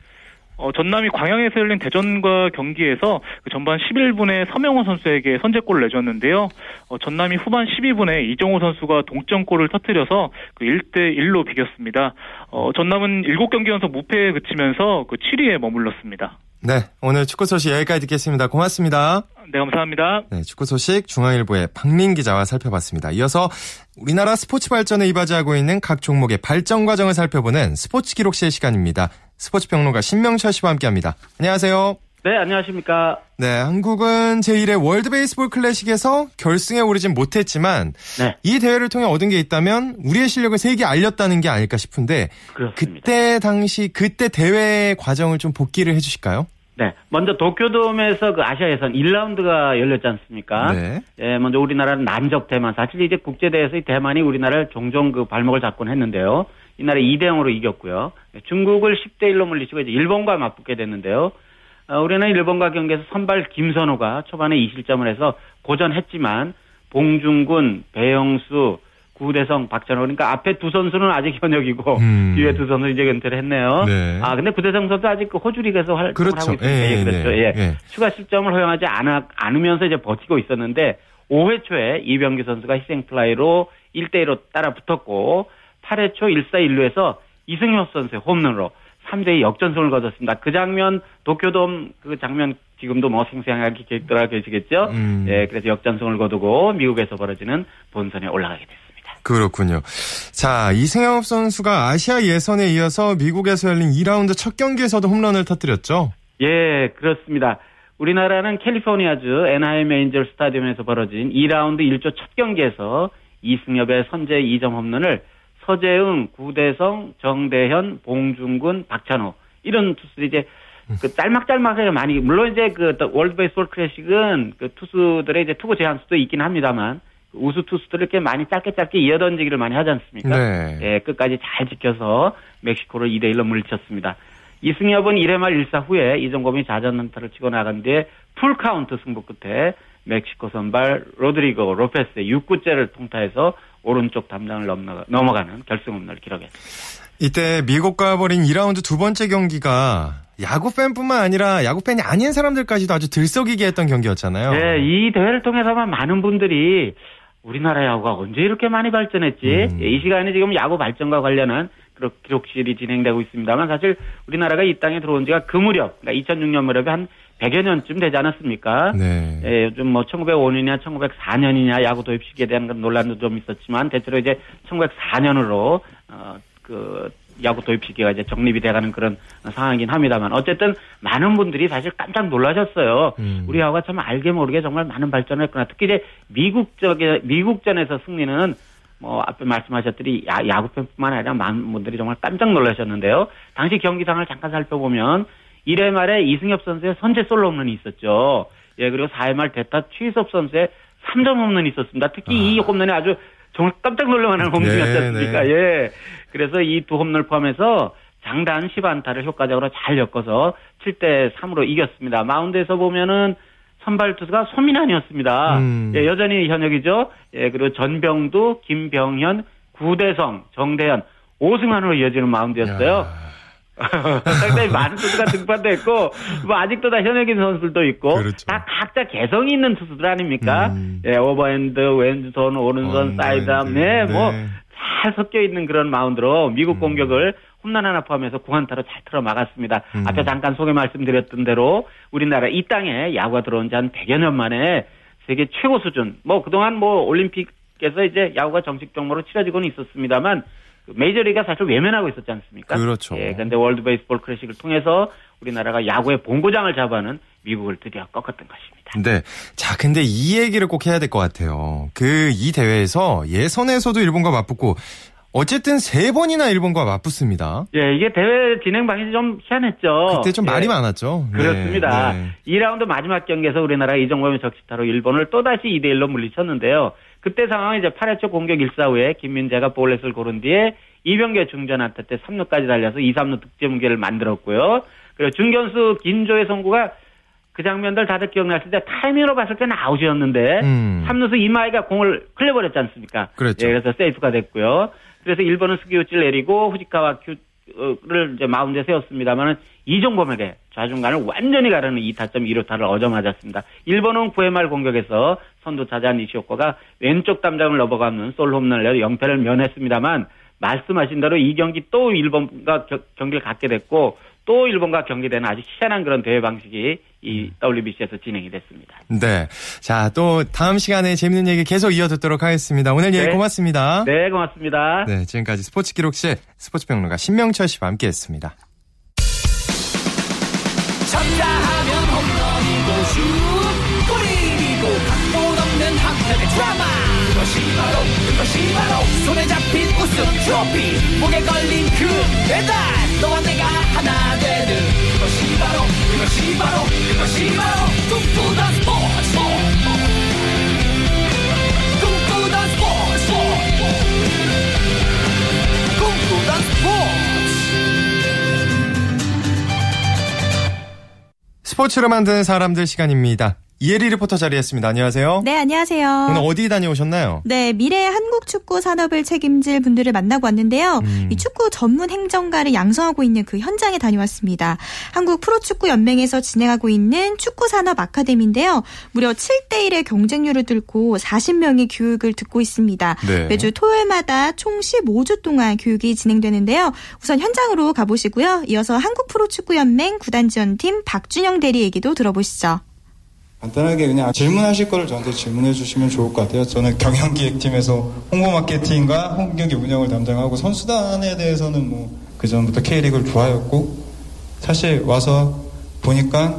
S5: 어, 전남이 광양에서 열린 대전과 경기에서 그 전반 11분에 서명호 선수에게 선제골을 내줬는데요. 어, 전남이 후반 12분에 이정호 선수가 동점골을 터뜨려서 그 1대 1로 비겼습니다. 어, 전남은 7경기 연속 무패에 그치면서 그 7위에 머물렀습니다.
S1: 네, 오늘 축구 소식 여기까지 듣겠습니다. 고맙습니다.
S5: 네, 감사합니다.
S1: 네, 축구 소식 중앙일보의 박민 기자와 살펴봤습니다. 이어서 우리나라 스포츠 발전에 이바지하고 있는 각 종목의 발전 과정을 살펴보는 스포츠 기록실 시간입니다. 스포츠 평론가 신명철 씨와 함께합니다. 안녕하세요.
S6: 네, 안녕하십니까.
S1: 네, 한국은 제1회 월드 베이스볼 클래식에서 결승에 오르진 못했지만 네. 이 대회를 통해 얻은 게 있다면 우리의 실력을 세계에 알렸다는 게 아닐까 싶은데 그렇습니다. 그때 당시 그때 대회 과정을 좀 복기를 해 주실까요?
S6: 네. 먼저 도쿄돔에서 그 아시아 예선 1라운드가 열렸지 않습니까? 네. 예, 먼저 우리나라는 난적 대만. 사실 이제 국제대회에서 이 대만이 우리나라를 종종 그 발목을 잡곤 했는데요. 이날에 2대 0으로 이겼고요. 중국을 10대 1로 물리치고 이제 일본과 맞붙게 됐는데요. 어, 우리는 일본과 경기에서 선발 김선우가 초반에 2실점을 해서 고전했지만 봉중근, 배영수, 구대성, 박찬호 그러니까 앞에 두 선수는 아직 현역이고 음. 뒤에 두 선수 이제 은퇴를 했네요. 네. 아 근데 구대성 선수 아직 그 호주 리그에서 활동을 그렇죠. 하고 있습니다. 예, 예, 그렇죠. 예. 예. 추가 실점을 허용하지 않아, 않으면서 이제 버티고 있었는데 5회 초에 이병규 선수가 희생 플라이로 1대 1로 따라 붙었고 8회 초 1사 1루에서 이승효 선수의 홈런으로 3대2 역전승을 거뒀습니다. 그 장면 도쿄돔 그 장면 지금도 뭐 생생하게 기억들어 계시겠죠? 음. 예, 그래서 역전승을 거두고 미국에서 벌어지는 본선에 올라가게 됐습니다.
S1: 그렇군요. 자, 이승엽 선수가 아시아 예선에 이어서 미국에서 열린 2라운드 첫 경기에서도 홈런을 터뜨렸죠?
S6: 예, 그렇습니다. 우리나라는 캘리포니아주 NIM 에인절 스타디움에서 벌어진 2라운드 1조 첫 경기에서 이승엽의 선제 2점 홈런을 서재응, 구대성, 정대현, 봉중근, 박찬호 이런 투수들이 이제 그 짤막짤막하게 많이 물론 이제 그 월드 베이스볼 클래식은 그 투수들의 이제 투구 제한 수도 있긴 합니다만 우수 투수들을 이렇게 많이 짧게 짧게 이어던지기를 많이 하지 않습니까? 네. 예, 끝까지 잘 지켜서 멕시코를 2대 1로 물리쳤습니다. 이승엽은 1회 말 1사 후에 이종범이 좌전안타를 치고 나간 뒤에 풀카운트 승부 끝에 멕시코 선발 로드리고 로페스의 6구째를 통타해서 오른쪽 담장을 넘어가는 결승 홈런을 기록했습니다.
S1: 이때 미국과 벌인 2라운드 두 번째 경기가 야구 팬뿐만 아니라 야구 팬이 아닌 사람들까지도 아주 들썩이게 했던 경기였잖아요.
S6: 네, 이 대회를 통해서만 많은 분들이 우리나라 야구가 언제 이렇게 많이 발전했지? 음. 이 시간에 지금 야구 발전과 관련한 기록실이 진행되고 있습니다만 사실 우리나라가 이 땅에 들어온 지가 그 무렵, 그러니까 2006년 무렵에 한 100여 년쯤 되지 않았습니까? 네. 예, 요즘 뭐 1905년이냐 1904년이냐 야구 도입 시기에 대한 논란도 좀 있었지만 대체로 이제 1904년으로 어, 그 야구 도입 시기가 이제 정립이 돼가는 그런 상황이긴 합니다만 어쨌든 많은 분들이 사실 깜짝 놀라셨어요. 음. 우리 야구가 참 알게 모르게 정말 많은 발전을 했구나. 특히 이제 미국 쪽에 미국전에서 승리는 뭐 앞에 말씀하셨더니 야, 야구 팬뿐만 아니라 많은 분들이 정말 깜짝 놀라셨는데요. 당시 경기상을 잠깐 살펴보면 1회 말에 이승엽 선수의 선제 솔로 홈런이 있었죠. 예, 그리고 4회 말 대타 최희섭 선수의 3점 홈런이 있었습니다. 특히 아. 이 홈런이 아주 정말 깜짝 놀랄만한 홈런이었지 네, 않습니까? 네. 예. 그래서 이 두 홈런을 포함해서 장단 10안타를 효과적으로 잘 엮어서 7대 3으로 이겼습니다. 마운드에서 보면은 선발 투수가 소민환이었습니다. 음. 예, 여전히 현역이죠. 예, 그리고 전병두, 김병현, 구대성, 정대현, 오승환으로 이어지는 마운드였어요. 야. 상당히 많은 투수가 등판도 했고 뭐 아직도 다 현역인 선수들도 있고 그렇죠. 다 각자 개성이 있는 투수들 아닙니까? 음. 예, 오버핸드, 왼손, 오른손, 어, 사이드암, 네, 뭐 잘 섞여 있는 그런 마운드로 미국 음. 공격을 홈런 하나 포함해서 구안타로 잘 틀어 막았습니다. 음. 앞에 잠깐 소개 말씀드렸던 대로 우리나라 이 땅에 야구가 들어온 지 한 100여 년 만에 세계 최고 수준. 뭐 그동안 뭐 올림픽에서 이제 야구가 정식 종목으로 치러지고는 있었습니다만 그 메이저리가 사실 외면하고 있었지 않습니까?
S1: 그렇죠.
S6: 예, 근데 월드 베이스볼 클래식을 통해서 우리나라가 야구의 본고장을 잡아는 미국을 드디어 꺾었던 것입니다.
S1: 네. 자, 근데 이 얘기를 꼭 해야 될 것 같아요. 그 이 대회에서 예선에서도 일본과 맞붙고 어쨌든 세 번이나 일본과 맞붙습니다.
S6: 예, 이게 대회 진행 방식이 좀 희한했죠.
S1: 그때 좀
S6: 예.
S1: 말이 많았죠.
S6: 네, 그렇습니다. 네. 2라운드 마지막 경기에서 우리나라 이종범의 적시타로 일본을 또다시 2대1로 물리쳤는데요. 그때 상황은 이제 8회 초 공격 1사 후에 김민재가 볼넷을 고른 뒤에 이병규 중전 안타 때 3루까지 달려서 2, 3루 득점 기회를 만들었고요. 그리고 중견수 긴조의 송구가 그 장면들 다들 기억나실 때 타이밍으로 봤을 때는 아웃이었는데 음. 3루수 이마에가 공을 흘려버렸지 않습니까?
S1: 그렇죠.
S6: 예, 그래서 세이프가 됐고요. 그래서 일본은 스기우치를 내리고 후지카와 큐지를 이제 마운드에 세웠습니다만은 이종범에게 좌중간을 완전히 가르는 2타점 2루타를 얻어맞았습니다. 일본은 9회 말 공격에서 선두 타자 니시오코가 왼쪽 담장을 넘어가는 솔 홈런을 내어 0패를 면했습니다만 말씀하신 대로 이 경기 또 일본과 경기를 갖게 됐고 또 일본과 경기되는 아주 희한한 그런 대회 방식이 이 WBC에서 진행이 됐습니다.
S1: 네. 자, 또 다음 시간에 재밌는 얘기 계속 이어 듣도록 하겠습니다. 오늘 얘기 네. 고맙습니다.
S6: 네, 고맙습니다.
S1: 네, 지금까지 스포츠 기록실 스포츠 평론가 신명철 씨와 함께 했습니다. 드라마. 그것이 바로 그것이 바로 손에 잡힌 우승 트로피. 목에 걸린 그 배달. 너와 내가 하나 되는 그것이 바로 그것이 바로 그것이 바로 꿈꾸던 스포츠. 꿈꾸던 스포츠. 꿈꾸던 스포츠. 스포츠를 만드는 사람들 시간입니다. 이혜리 리포터 자리했습니다. 안녕하세요.
S7: 네, 안녕하세요.
S1: 오늘 어디 다녀오셨나요?
S7: 네, 미래 한국 축구 산업을 책임질 분들을 만나고 왔는데요. 음. 이 축구 전문 행정가를 양성하고 있는 그 현장에 다녀왔습니다. 한국 프로축구 연맹에서 진행하고 있는 축구 산업 아카데미인데요. 무려 7대 1의 경쟁률을 뚫고 40명의 교육을 듣고 있습니다. 네. 매주 토요일마다 총 15주 동안 교육이 진행되는데요. 우선 현장으로 가보시고요. 이어서 한국 프로축구 연맹 구단 지원팀 박준영 대리 얘기도 들어보시죠.
S8: 간단하게 그냥 질문하실 거를 저한테 질문해 주시면 좋을 것 같아요. 저는 경영기획팀에서 홍보 마케팅과 홈경기 운영을 담당하고 선수단에 대해서는 뭐 그전부터 K리그를 좋아했고 사실 와서 보니까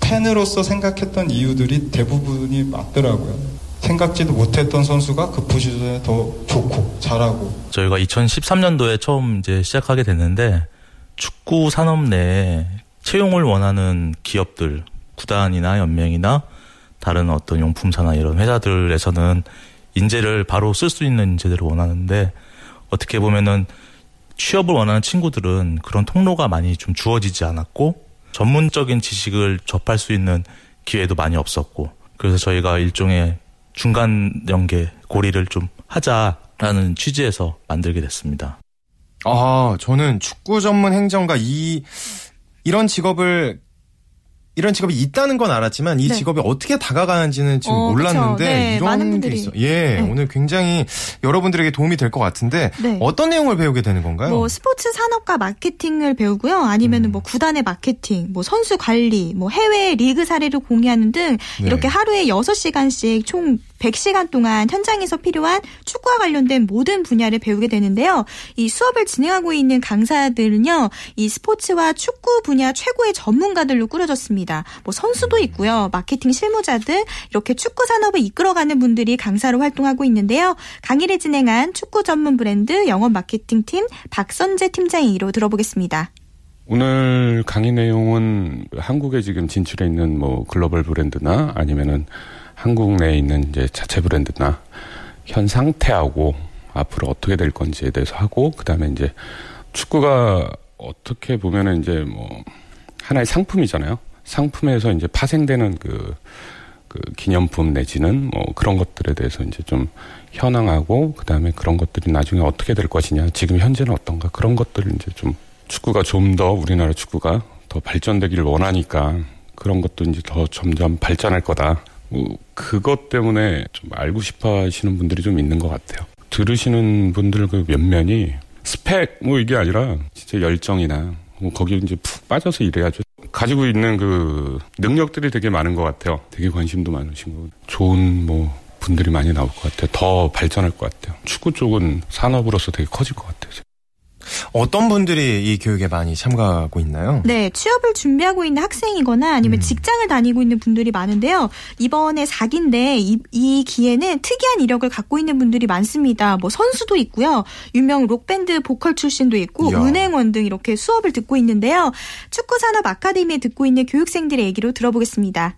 S8: 팬으로서 생각했던 이유들이 대부분이 맞더라고요. 생각지도 못했던 선수가 그 포지션에 더 좋고 잘하고.
S9: 저희가 2013년도에 처음 이제 시작하게 됐는데 축구 산업 내에 채용을 원하는 기업들 구단이나 연맹이나 다른 어떤 용품사나 이런 회사들에서는 인재를 바로 쓸 수 있는 인재들을 원하는데 어떻게 보면은 취업을 원하는 친구들은 그런 통로가 많이 좀 주어지지 않았고 전문적인 지식을 접할 수 있는 기회도 많이 없었고 그래서 저희가 일종의 중간 연계 고리를 좀 하자라는 취지에서 만들게 됐습니다.
S1: 아, 저는 축구 전문 행정가 이 이런 직업을 이런 직업이 있다는 건 알았지만 이 네. 직업이 어떻게 다가가는지는 지금 어, 몰랐는데 네, 이런 게 있어. 예, 네. 오늘 굉장히 여러분들에게 도움이 될 것 같은데 네. 어떤 내용을 배우게 되는 건가요?
S7: 뭐 스포츠 산업과 마케팅을 배우고요. 아니면은 음. 뭐 구단의 마케팅, 뭐 선수 관리, 뭐 해외 리그 사례를 공유하는 등 네. 이렇게 하루에 6시간씩 총 100시간 동안 현장에서 필요한 축구와 관련된 모든 분야를 배우게 되는데요. 이 수업을 진행하고 있는 강사들은요. 이 스포츠와 축구 분야 최고의 전문가들로 꾸려졌습니다. 뭐 선수도 있고요. 마케팅 실무자들 이렇게 축구 산업을 이끌어가는 분들이 강사로 활동하고 있는데요. 강의를 진행한 축구 전문 브랜드 영업 마케팅 팀 박선재 팀장의 이로 들어보겠습니다.
S10: 오늘 강의 내용은 한국에 지금 진출해 있는 뭐 글로벌 브랜드나 아니면은 한국 내에 있는 이제 자체 브랜드나 현 상태하고 앞으로 어떻게 될 건지에 대해서 하고 그다음에 이제 축구가 어떻게 보면은 이제 뭐 하나의 상품이잖아요. 상품에서 이제 파생되는 그, 그 기념품 내지는 뭐 그런 것들에 대해서 이제 좀 현황하고 그다음에 그런 것들이 나중에 어떻게 될 것이냐 지금 현재는 어떤가 그런 것들을 이제 좀 축구가 좀 더 우리나라 축구가 더 발전되기를 원하니까 그런 것도 이제 더 점점 발전할 거다. 뭐 그것 때문에 좀 알고 싶어 하시는 분들이 좀 있는 것 같아요. 들으시는 분들 그 면면이 스펙 뭐 이게 아니라 진짜 열정이나 뭐 거기에 이제 푹 빠져서 일해야죠. 가지고 있는 그 능력들이 되게 많은 것 같아요. 되게 관심도 많으신 거. 좋은 뭐 분들이 많이 나올 것 같아요. 더 발전할 것 같아요. 축구 쪽은 산업으로서 되게 커질 것 같아요.
S1: 어떤 분들이 이 교육에 많이 참가하고 있나요?
S7: 네, 취업을 준비하고 있는 학생이거나 아니면 음. 직장을 다니고 있는 분들이 많은데요. 이번에 4기인데 이, 이 기회는 특이한 이력을 갖고 있는 분들이 많습니다. 뭐 선수도 있고요. 유명 록밴드 보컬 출신도 있고 이야. 은행원 등 이렇게 수업을 듣고 있는데요. 축구산업 아카데미에 듣고 있는 교육생들의 얘기로 들어보겠습니다.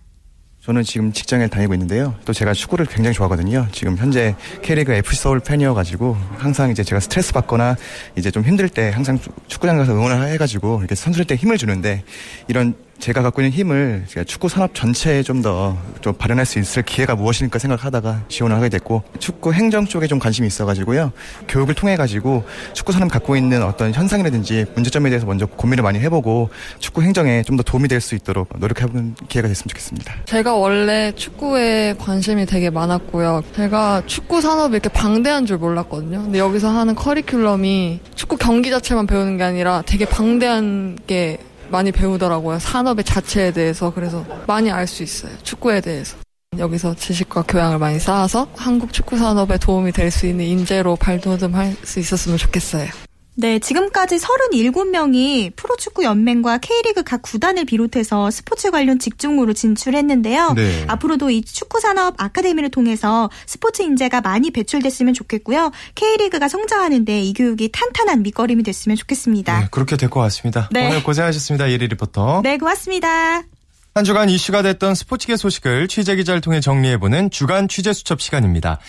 S11: 저는 지금 직장에 다니고 있는데요. 또 제가 축구를 굉장히 좋아하거든요. 지금 현재 K리그 FC 서울 팬이어가지고 항상 이제 제가 스트레스 받거나 이제 좀 힘들 때 항상 축구장 가서 응원을 해가지고 이렇게 선수들 때 힘을 주는데 이런 제가 갖고 있는 힘을 축구 산업 전체에 좀 더좀 좀 발현할 수 있을 기회가 무엇일까 생각하다가 지원을 하게 됐고 축구 행정 쪽에 좀 관심이 있어가지고요 교육을 통해 가지고 축구 산업 갖고 있는 어떤 현상이라든지 문제점에 대해서 먼저 고민을 많이 해보고 축구 행정에 좀 더 도움이 될 수 있도록 노력해보는 기회가 됐으면 좋겠습니다.
S12: 제가 원래 축구에 관심이 되게 많았고요. 제가 축구 산업이 이렇게 방대한 줄 몰랐거든요. 근데 여기서 하는 커리큘럼이 축구 경기 자체만 배우는 게 아니라 되게 방대한 게 많이 배우더라고요. 산업의 자체에 대해서. 그래서 많이 알 수 있어요. 축구에 대해서. 여기서 지식과 교양을 많이 쌓아서 한국 축구 산업에 도움이 될 수 있는 인재로 발돋움할 수 있었으면 좋겠어요.
S7: 네, 지금까지 37명이 프로축구 연맹과 K리그 각 구단을 비롯해서 스포츠 관련 직종으로 진출했는데요. 네. 앞으로도 이 축구 산업 아카데미를 통해서 스포츠 인재가 많이 배출됐으면 좋겠고요. K리그가 성장하는데 이 교육이 탄탄한 밑거름이 됐으면 좋겠습니다.
S1: 네, 그렇게 될 것 같습니다. 네. 오늘 고생하셨습니다. 예리 리포터.
S7: 네, 고맙습니다.
S1: 한 주간 이슈가 됐던 스포츠계 소식을 취재 기자를 통해 정리해보는 주간 취재 수첩 시간입니다.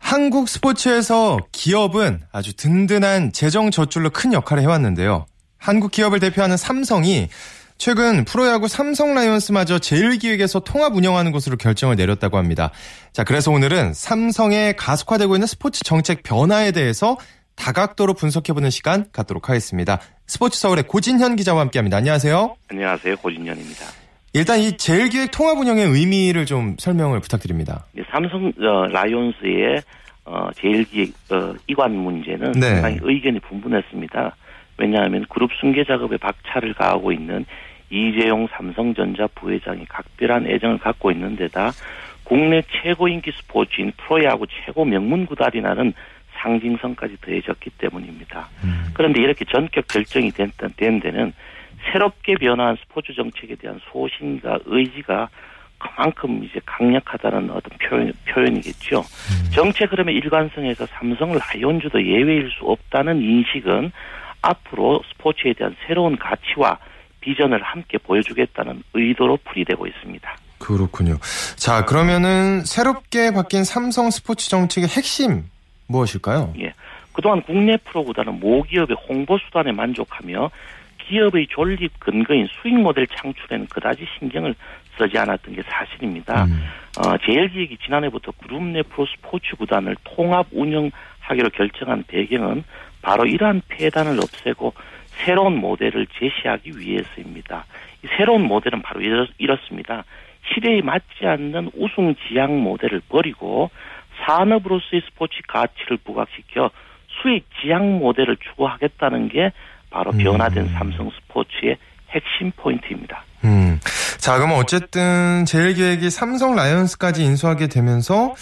S1: 한국 스포츠에서 기업은 아주 든든한 재정 저출로 큰 역할을 해왔는데요. 한국 기업을 대표하는 삼성이 최근 프로야구 삼성 라이온스마저 제일기획에서 통합 운영하는 것으로 결정을 내렸다고 합니다. 자, 그래서 오늘은 삼성의 가속화되고 있는 스포츠 정책 변화에 대해서 다각도로 분석해보는 시간 갖도록 하겠습니다. 스포츠 서울의 고진현 기자와 함께합니다. 안녕하세요.
S13: 안녕하세요. 고진현입니다.
S1: 일단 이 제일기획 통합 운영의 의미를 좀 설명을 부탁드립니다.
S13: 삼성 어, 라이온스의 어, 제일기획 어, 이관 문제는 네. 상당히 의견이 분분했습니다. 왜냐하면 그룹 승계 작업에 박차를 가하고 있는 이재용 삼성전자 부회장이 각별한 애정을 갖고 있는 데다 국내 최고 인기 스포츠인 프로야구 최고 명문 구단이라는 상징성까지 더해졌기 때문입니다. 음. 그런데 이렇게 전격 결정이 된, 된 데는 새롭게 변화한 스포츠 정책에 대한 소신과 의지가 그만큼 이제 강력하다는 어떤 표현, 표현이겠죠. 음. 정책 흐름의 일관성에서 삼성 라이온즈도 예외일 수 없다는 인식은 앞으로 스포츠에 대한 새로운 가치와 비전을 함께 보여주겠다는 의도로 풀이되고 있습니다.
S1: 그렇군요. 자, 그러면은 새롭게 바뀐 삼성 스포츠 정책의 핵심 무엇일까요?
S13: 예. 그동안 국내 프로구단은 모기업의 홍보 수단에 만족하며 기업의 존립 근거인 수익 모델 창출에는 그다지 신경을 쓰지 않았던 게 사실입니다. 음. 어, 제일기획이 지난해부터 그룹 내 프로 스포츠 구단을 통합 운영하기로 결정한 배경은 바로 이러한 폐단을 없애고 새로운 모델을 제시하기 위해서입니다. 이 새로운 모델은 바로 이렇습니다. 시대에 맞지 않는 우승 지향 모델을 버리고 산업으로서의 스포츠 가치를 부각시켜 수익 지향 모델을 추구하겠다는 게 바로 변화된 음. 삼성 스포츠의 핵심 포인트입니다.
S1: 음. 자, 그럼 어쨌든 제일기획이 삼성 라이언스까지 인수하게 되면서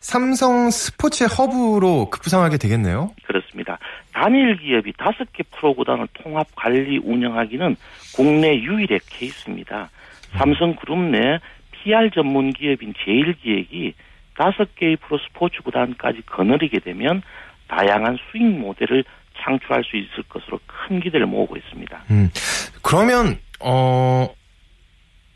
S1: 삼성 스포츠의 허브로 급부상하게 되겠네요.
S13: 그렇습니다. 단일 기업이 다섯 개 프로구단을 통합 관리 운영하기는 국내 유일의 케이스입니다. 삼성그룹 내 PR 전문 기업인 제일기획이 다섯 개의 프로 스포츠 구단까지 거느리게 되면 다양한 수익 모델을 창출할 수 있을 것으로 큰 기대를 모으고 있습니다.
S1: 음, 그러면 어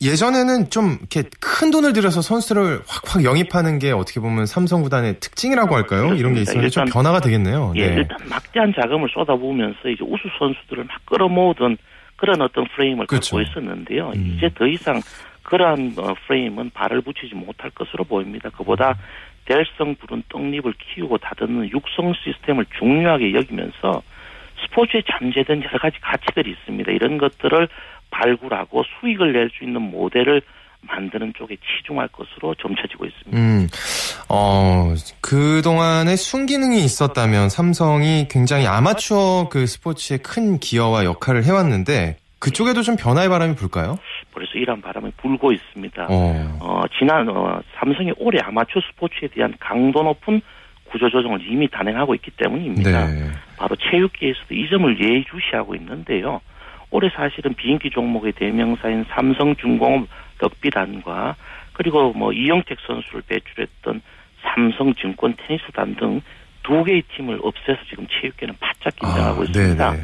S1: 예전에는 좀 이렇게 큰 돈을 들여서 선수를 확확 영입하는 게 어떻게 보면 삼성 구단의 특징이라고 할까요? 그렇습니다. 이런 게 있으면 좀 변화가 되겠네요.
S13: 예, 네. 일단 막대한 자금을 쏟아부으면서 이제 우수 선수들을 막 끌어모으던 그런 어떤 프레임을 그렇죠. 갖고 있었는데요. 음. 이제 더 이상 그러한 어, 프레임은 발을 붙이지 못할 것으로 보입니다. 그보다 대성 부른 떡잎을 키우고 다듬는 육성 시스템을 중요하게 여기면서 스포츠에 잠재된 여러 가지 가치들이 있습니다. 이런 것들을 발굴하고 수익을 낼 수 있는 모델을 만드는 쪽에 치중할 것으로 점쳐지고 있습니다. 음,
S1: 어, 그동안에 순기능이 있었다면 삼성이 굉장히 아마추어 그 스포츠에 큰 기여와 역할을 해왔는데 그쪽에도 좀 변화의 바람이 불까요?
S13: 그래서 이런 바람이 불고 있습니다. 어, 어 지난 어, 삼성이 올해 아마추어 스포츠에 대한 강도 높은 구조 조정을 이미 단행하고 있기 때문입니다. 네. 바로 체육계에서도 이 점을 예의주시하고 있는데요. 올해 사실은 비인기 종목의 대명사인 삼성중공업 럭비단과 그리고 뭐 이영택 선수를 배출했던 삼성증권 테니스단 등 두 개의 팀을 없애서 지금 체육계는 바짝 긴장하고 아, 있습니다. 네네.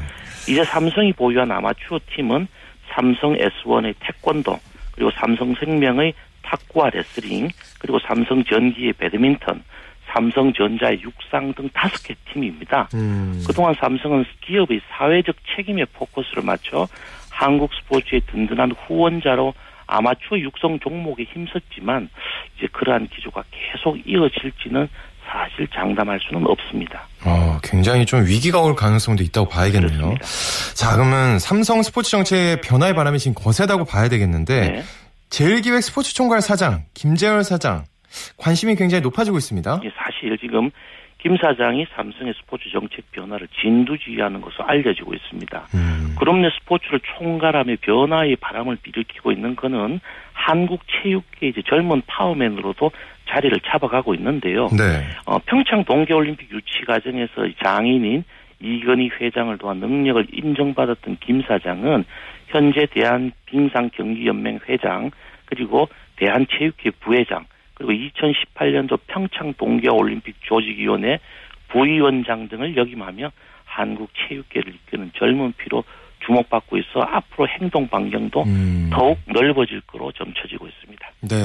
S13: 이제 삼성이 보유한 아마추어 팀은 삼성 S1의 태권도 그리고 삼성생명의 탁구와 레슬링 그리고 삼성전기의 배드민턴 삼성전자의 육상 등 다섯 개 팀입니다. 음. 그동안 삼성은 기업의 사회적 책임에 포커스를 맞춰 한국 스포츠의 든든한 후원자로 아마추어 육성 종목에 힘썼지만 이제 그러한 기조가 계속 이어질지는 사실 장담할 수는 없습니다.
S1: 어, 굉장히 좀 위기가 올 가능성도 있다고 봐야겠네요. 그렇습니다. 자, 그러면 삼성 스포츠 정책의 변화의 바람이 지금 거세다고 봐야 되겠는데 네. 제일기획 스포츠 총괄 사장 김재열 사장 관심이 굉장히 높아지고 있습니다.
S13: 사실 지금 김 사장이 삼성의 스포츠 정책 변화를 진두지휘하는 것으로 알려지고 있습니다. 음. 그럼 내 스포츠를 총괄하며 변화의 바람을 일으키고 있는 그는 한국 체육계 이제 젊은 파워맨으로도 자리를 잡아가고 있는데요. 네. 어, 평창 동계올림픽 유치 과정에서 장인인 이건희 회장을 도한 능력을 인정받았던 김 사장은 현재 대한빙상경기연맹 회장 그리고 대한체육회 부회장 그리고 2018년도 평창 동계올림픽 조직위원회 부위원장 등을 역임하며 한국 체육계를 이끄는 젊은 피로 주목받고 있어 앞으로 행동 반경도 음. 더욱 넓어질 거로 점쳐지고 있습니다.
S1: 네.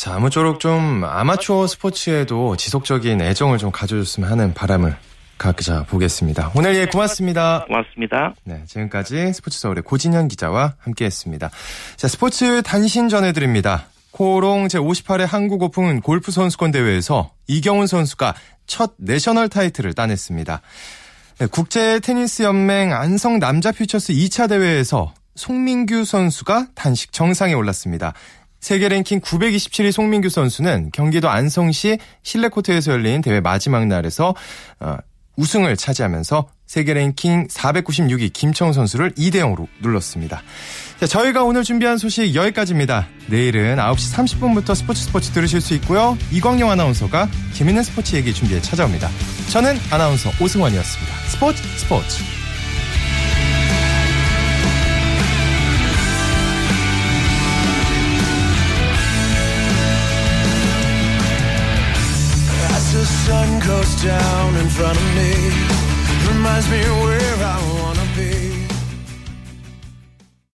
S1: 자, 아무쪼록 좀 아마추어 스포츠에도 지속적인 애정을 좀 가져줬으면 하는 바람을 가져 보겠습니다. 오늘 예 고맙습니다.
S13: 고맙습니다.
S1: 네, 지금까지 스포츠 서울의 고진현 기자와 함께했습니다. 자, 스포츠 단신 전해드립니다. 코오롱 제58회 한국 오픈 골프 선수권 대회에서 이경훈 선수가 첫 내셔널 타이틀을 따냈습니다. 네, 국제 테니스 연맹 안성 남자 퓨처스 2차 대회에서 송민규 선수가 단식 정상에 올랐습니다. 세계 랭킹 927위 송민규 선수는 경기도 안성시 실내 코트에서 열린 대회 마지막 날에서 어, 우승을 차지하면서 세계 랭킹 496위 김청 선수를 2대 0으로 눌렀습니다. 자, 저희가 오늘 준비한 소식 여기까지입니다. 내일은 9시 30분부터 스포츠 스포츠 들으실 수 있고요. 이광용 아나운서가 재밌는 스포츠 얘기 준비해 찾아옵니다. 저는 아나운서 오승원이었습니다. 스포츠 스포츠. Down in front of me. Reminds me where I was